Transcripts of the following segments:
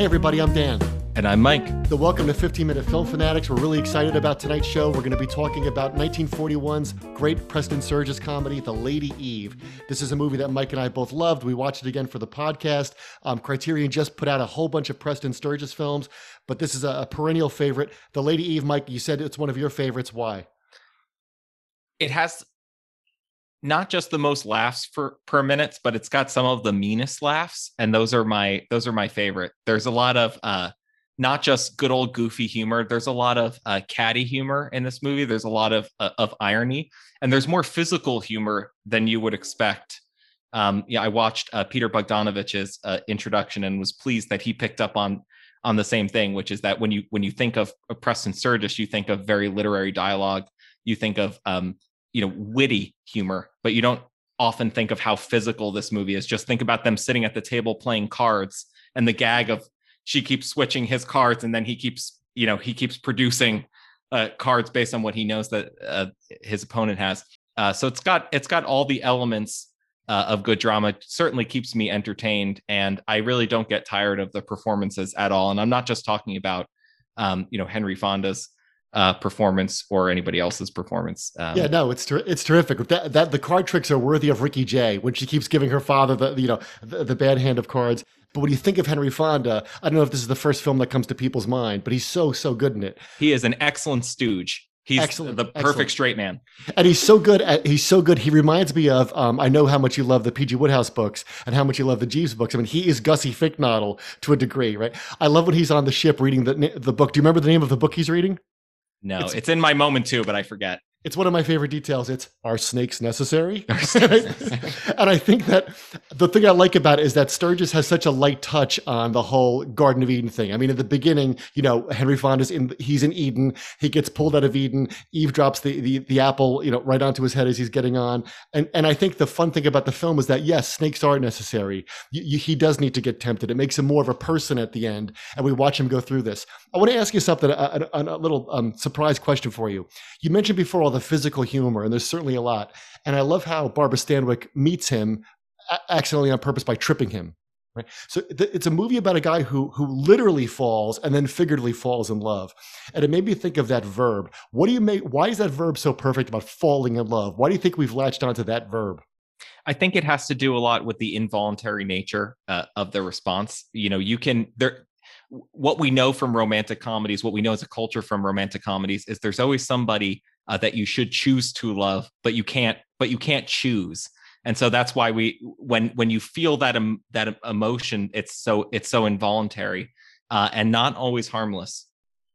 Hey, everybody, I'm Dan. And I'm Mike. The welcome to 15 Minute Film Fanatics. We're really excited about tonight's show. We're going to be talking about 1941's great Preston Sturges comedy, The Lady Eve. This is a movie that Mike and I both loved. We watched it again for the podcast. Um, Criterion just put out a whole bunch of Preston Sturges films, but this is a, a perennial favorite. The Lady Eve, Mike, you said it's one of your favorites. Why? It has not just the most laughs for per minute, but it's got some of the meanest laughs, and those are my those are my favorite. There's a lot of uh, not just good old goofy humor. There's a lot of uh, catty humor in this movie. There's a lot of uh, of irony, and there's more physical humor than you would expect. Um, yeah, I watched uh, Peter Bogdanovich's uh, introduction and was pleased that he picked up on on the same thing, which is that when you when you think of, of Preston Sturges, you think of very literary dialogue. You think of um, you know witty humor but you don't often think of how physical this movie is. Just think about them sitting at the table playing cards and the gag of she keeps switching his cards and then he keeps you know he keeps producing uh, cards based on what he knows that uh, his opponent has. Uh, so it's got it's got all the elements uh, of good drama. Certainly keeps me entertained and i really don't get tired of the performances at all. And i'm not just talking about um, you know henry fonda's uh, performance or anybody else's performance. Um, yeah, no, it's ter- it's terrific. That, that the card tricks are worthy of Ricky Jay when she keeps giving her father the you know the, the, bad hand of cards. But when you think of Henry Fonda, I don't know if this is the first film that comes to people's mind, but he's so so good in it. He is an excellent stooge. He's excellent, the perfect excellent. straight man, and he's so good. At, he's so good. He reminds me of. Um, I know how much you love the P.G. Wodehouse books and how much you love the Jeeves books. I mean, he is Gussie Fink-Nottle to a degree, right? I love when he's on the ship reading the the book. Do you remember the name of the book he's reading? No, it's, it's in my moment too, but I forget it's one of my favorite details. It's are snakes necessary? and I think that the thing I like about it is that Sturges has such a light touch on the whole Garden of Eden thing. I mean, at the beginning, you know, Henry Fonda's in he's in Eden. He gets pulled out of Eden. Eve drops the the, the apple, you know, right onto his head as he's getting on. And and I think the fun thing about the film is that yes, snakes are necessary. You, you, he does need to get tempted. It makes him more of a person at the end, and we watch him go through this. I want to ask you something, a, a, a little um, surprise question for you. You mentioned before all the physical humor, and there's certainly a lot. And I love how Barbara Stanwyck meets him accidentally on purpose by tripping him. Right. So it's a movie about a guy who who literally falls and then figuratively falls in love, and it made me think of that verb. What do you make? Why is that verb so perfect about falling in love? Why do you think we've latched onto that verb? I think it has to do a lot with the involuntary nature uh, of the response. You know, you can there what we know from romantic comedies, what we know as a culture from romantic comedies is there's always somebody uh, that you should choose to love, but you can't, but you can't choose. And so that's why we, when when you feel that um, that emotion, it's so it's so involuntary uh, and not always harmless.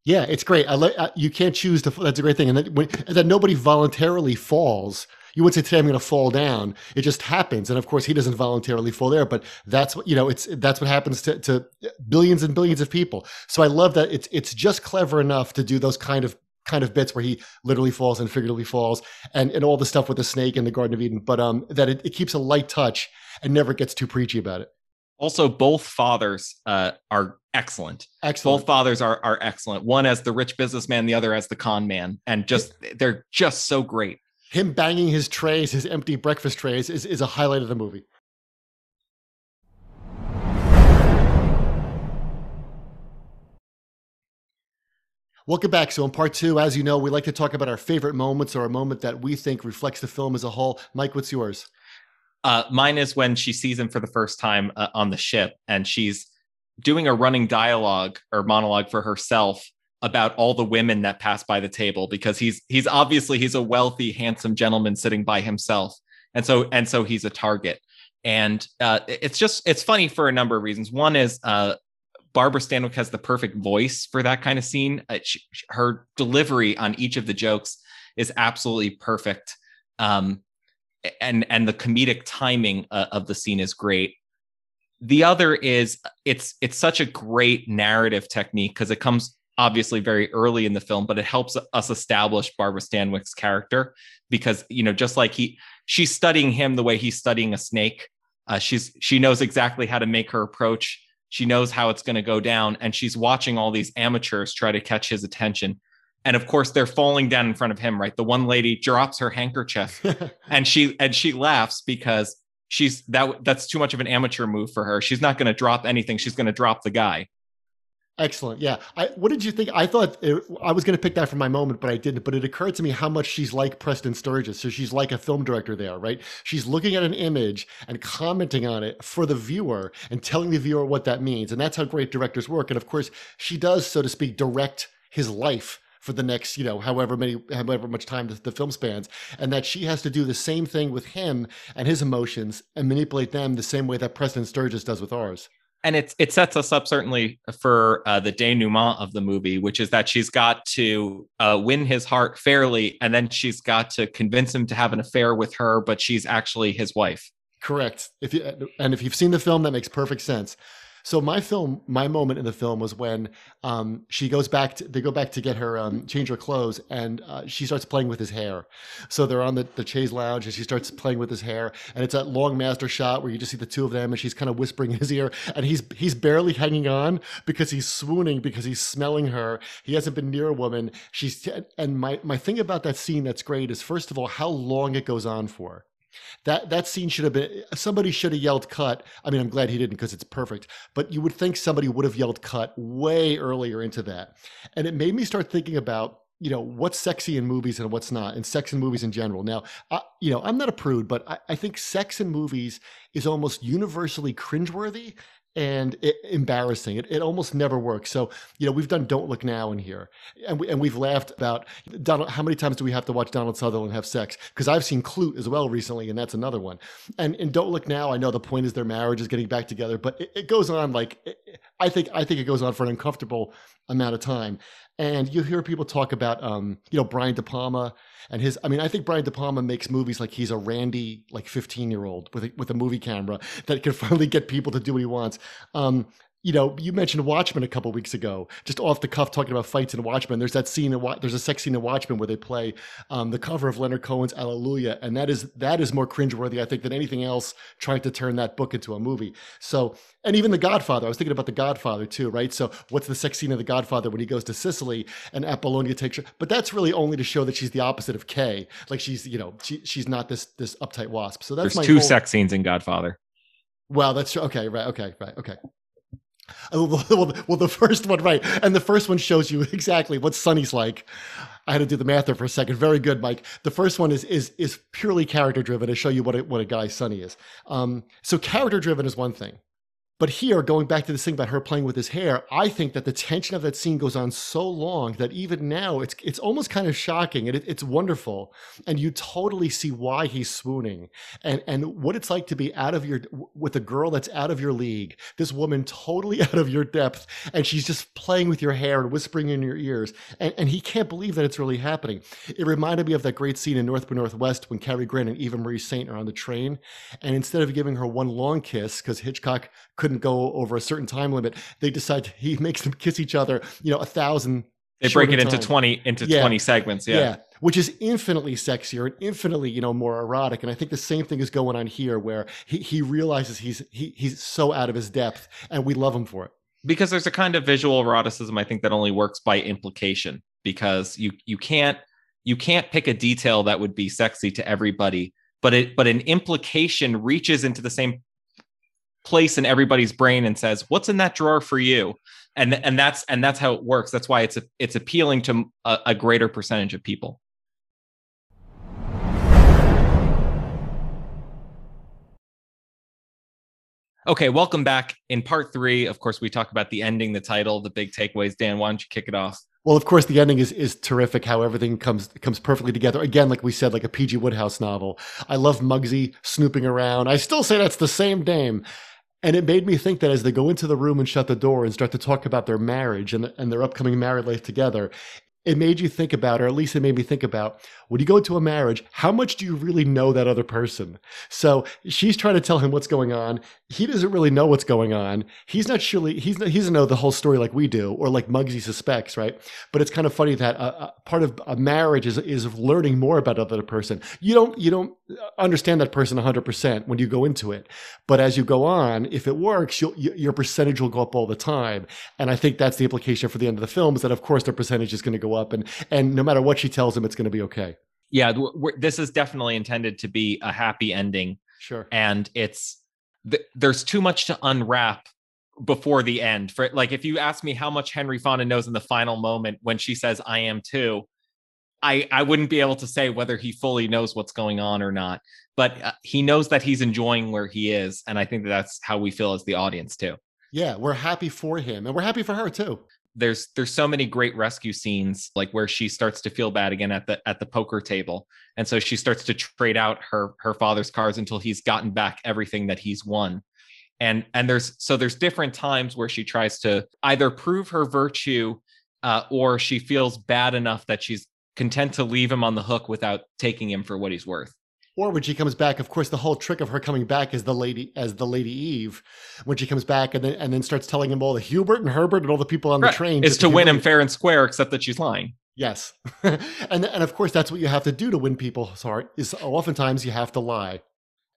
Yeah, it's great. I like uh, you can't choose to. That's a great thing, and that when, that nobody voluntarily falls you wouldn't say today I'm going to fall down. It just happens, and of course he doesn't voluntarily fall there, but that's what you know. It's that's what happens to, to billions and billions of people. So I love that it's it's just clever enough to do those kind of kind of bits where he literally falls and figuratively falls and, and all the stuff with the snake in the Garden of Eden, but um, that it, it keeps a light touch and never gets too preachy about it. Also, both fathers uh, are excellent. Excellent. Both fathers are are excellent. One as the rich businessman, the other as the con man, and just they're just so great him banging his trays, his empty breakfast trays, is, is a highlight of the movie. Welcome back. So, in part two, as you know, we like to talk about our favorite moments or a moment that we think reflects the film as a whole. Mike, what's yours? Uh, mine is when she sees him for the first time uh, on the ship and she's doing a running dialogue or monologue for herself about all the women that pass by the table because he's he's obviously he's a wealthy handsome gentleman sitting by himself and so and so he's a target and uh, it's just it's funny for a number of reasons one is uh, barbara stanwyck has the perfect voice for that kind of scene uh, she, her delivery on each of the jokes is absolutely perfect um, and and the comedic timing uh, of the scene is great the other is it's it's such a great narrative technique because it comes obviously very early in the film, but it helps us establish Barbara Stanwyck's character because you know just like he she's studying him the way he's studying a snake. Uh, she's she knows exactly how to make her approach. She knows how it's going to go down, and she's watching all these amateurs try to catch his attention. And of course, they're falling down in front of him. Right, the one lady drops her handkerchief, and she and she laughs because she's that that's too much of an amateur move for her. She's not going to drop anything. She's going to drop the guy Excellent. Yeah. I, what did you think? I thought it, I was going to pick that for my moment, but I didn't. But it occurred to me how much she's like Preston Sturges. So she's like a film director there, right? She's looking at an image and commenting on it for the viewer and telling the viewer what that means. And that's how great directors work. And of course, she does, so to speak, direct his life for the next, you know, however many, however much time the, the, film spans, and that she has to do the same thing with him and his emotions and manipulate them the same way that Preston Sturges does with ours and it's it sets us up certainly for uh, the denouement of the movie, which is that she's got to uh, win his heart fairly, and then she's got to convince him to have an affair with her, but she's actually his wife. Correct. If you and if you've seen the film, that makes perfect sense. So my film, my moment in the film was when um, she goes back. To, they go back to get her um, change her clothes, and uh, she starts playing with his hair. So they're on the the chaise lounge, and she starts playing with his hair, and it's that long master shot where you just see the two of them, and she's kind of whispering in his ear, and he's he's barely hanging on because he's swooning because he's smelling her. He hasn't been near a woman. She's and my my thing about that scene that's great is first of all how long it goes on for. That that scene should have been somebody should have yelled cut. I mean, I'm glad he didn't because it's perfect. But you would think somebody would have yelled cut way earlier into that. And it made me start thinking about you know what's sexy in movies and what's not and sex in movies in general now I, you know i'm not a prude but I, I think sex in movies is almost universally cringeworthy and it, embarrassing. It, it almost never works. So, you know, we've done Don't Look Now in here, and, we, and we've laughed about Donald. How many times do we have to watch Donald Sutherland have sex? Because I've seen Klute as well recently, and that's another one. And in Don't Look Now, I know the point is their marriage is getting back together, but it, it goes on like I think I think it goes on for an uncomfortable amount of time. And you hear people talk about, um, you know, Brian De Palma and his. I mean, I think Brian De Palma makes movies like he's a randy, like fifteen year old with a, with a movie camera that can finally get people to do what he wants. Um, you know, you mentioned Watchmen a couple weeks ago, just off the cuff talking about fights in Watchmen. There's that scene in there's a sex scene in Watchmen where they play um, the cover of Leonard Cohen's Hallelujah, and that is that is more cringeworthy, I think, than anything else trying to turn that book into a movie. So, and even The Godfather, I was thinking about The Godfather too, right? So, what's the sex scene of The Godfather when he goes to Sicily and Apollonia takes her? But that's really only to show that she's the opposite of Kay, like she's you know she, she's not this this uptight wasp. So that's there's two whole... sex scenes in Godfather. Well, that's okay, right? Okay, right, okay. Well, the first one, right. And the first one shows you exactly what Sonny's like. I had to do the math there for a second. Very good, Mike. The first one is is is purely character driven to show you what a, what a guy Sonny is. Um, so character driven is one thing. But here, going back to this thing about her playing with his hair, I think that the tension of that scene goes on so long that even now it's it's almost kind of shocking and it, it's wonderful, and you totally see why he's swooning. And and what it's like to be out of your with a girl that's out of your league, this woman totally out of your depth, and she's just playing with your hair and whispering in your ears, and and he can't believe that it's really happening. It reminded me of that great scene in North by Northwest when Cary Grant and Eva Marie Saint are on the train, and instead of giving her one long kiss because Hitchcock couldn't go over a certain time limit, they decide he makes them kiss each other, you know, a thousand. They break it into 20 into yeah. 20 segments. Yeah. yeah. Which is infinitely sexier and infinitely, you know, more erotic. And I think the same thing is going on here where he, he realizes he's he, he's so out of his depth and we love him for it. Because there's a kind of visual eroticism I think that only works by implication because you you can't you can't pick a detail that would be sexy to everybody but it but an implication reaches into the same place in everybody's brain and says what's in that drawer for you and and that's and that's how it works that's why it's a, it's appealing to a, a greater percentage of people Okay, welcome back. In part three, of course, we talk about the ending, the title, the big takeaways. Dan, why don't you kick it off? Well, of course, the ending is is terrific. How everything comes comes perfectly together. Again, like we said, like a PG Wodehouse novel. I love Muggsy snooping around. I still say that's the same dame. And it made me think that as they go into the room and shut the door and start to talk about their marriage and, and their upcoming married life together, it made you think about, or at least it made me think about, when you go into a marriage, how much do you really know that other person? So she's trying to tell him what's going on. He doesn't really know what's going on. He's not surely, he's not, he doesn't know the whole story like we do, or like Muggsy suspects, right? But it's kind of funny that a, a part of a marriage is, is learning more about other person. You don't, you don't understand that person 100% when you go into it. But as you go on, if it works, your percentage will go up all the time. And I think that's the implication for the end of the film is that, of course, their percentage is going to go up. And, and no matter what she tells him, it's going to be okay. Yeah. this is definitely intended to be a happy ending. Sure. And it's, th- there's too much to unwrap before the end. For like, if you ask me how much Henry Fonda knows in the final moment when she says "I am too," I I wouldn't be able to say whether he fully knows what's going on or not. But uh, he knows that he's enjoying where he is, and I think that that's how we feel as the audience too. Yeah, we're happy for him, and we're happy for her too there's there's so many great rescue scenes like where she starts to feel bad again at the at the poker table and so she starts to trade out her her father's cards until he's gotten back everything that he's won and and there's so there's different times where she tries to either prove her virtue uh, or she feels bad enough that she's content to leave him on the hook without taking him for what he's worth or when she comes back, of course, the whole trick of her coming back is the lady as the Lady Eve. When she comes back and then and then starts telling him all the Hubert and Herbert and all the people on right. the train is to win him fair and square, except that she's lying. Yes, and and of course that's what you have to do to win people's heart. Is oftentimes you have to lie.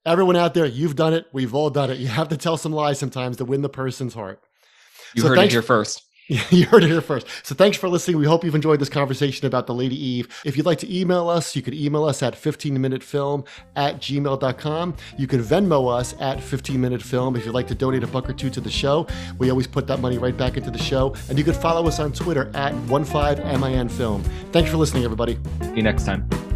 Everyone out there, you've done it. We've all done it. You have to tell some lies sometimes to win the person's heart. You so heard it here first. you heard it here first. So thanks for listening. We hope you've enjoyed this conversation about the Lady Eve. If you'd like to email us, you could email us at 15minutefilm at gmail.com. You can Venmo us at 15minutefilm if you'd like to donate a buck or two to the show. We always put that money right back into the show. And you can follow us on Twitter at 15minfilm. Thanks for listening, everybody. See you next time.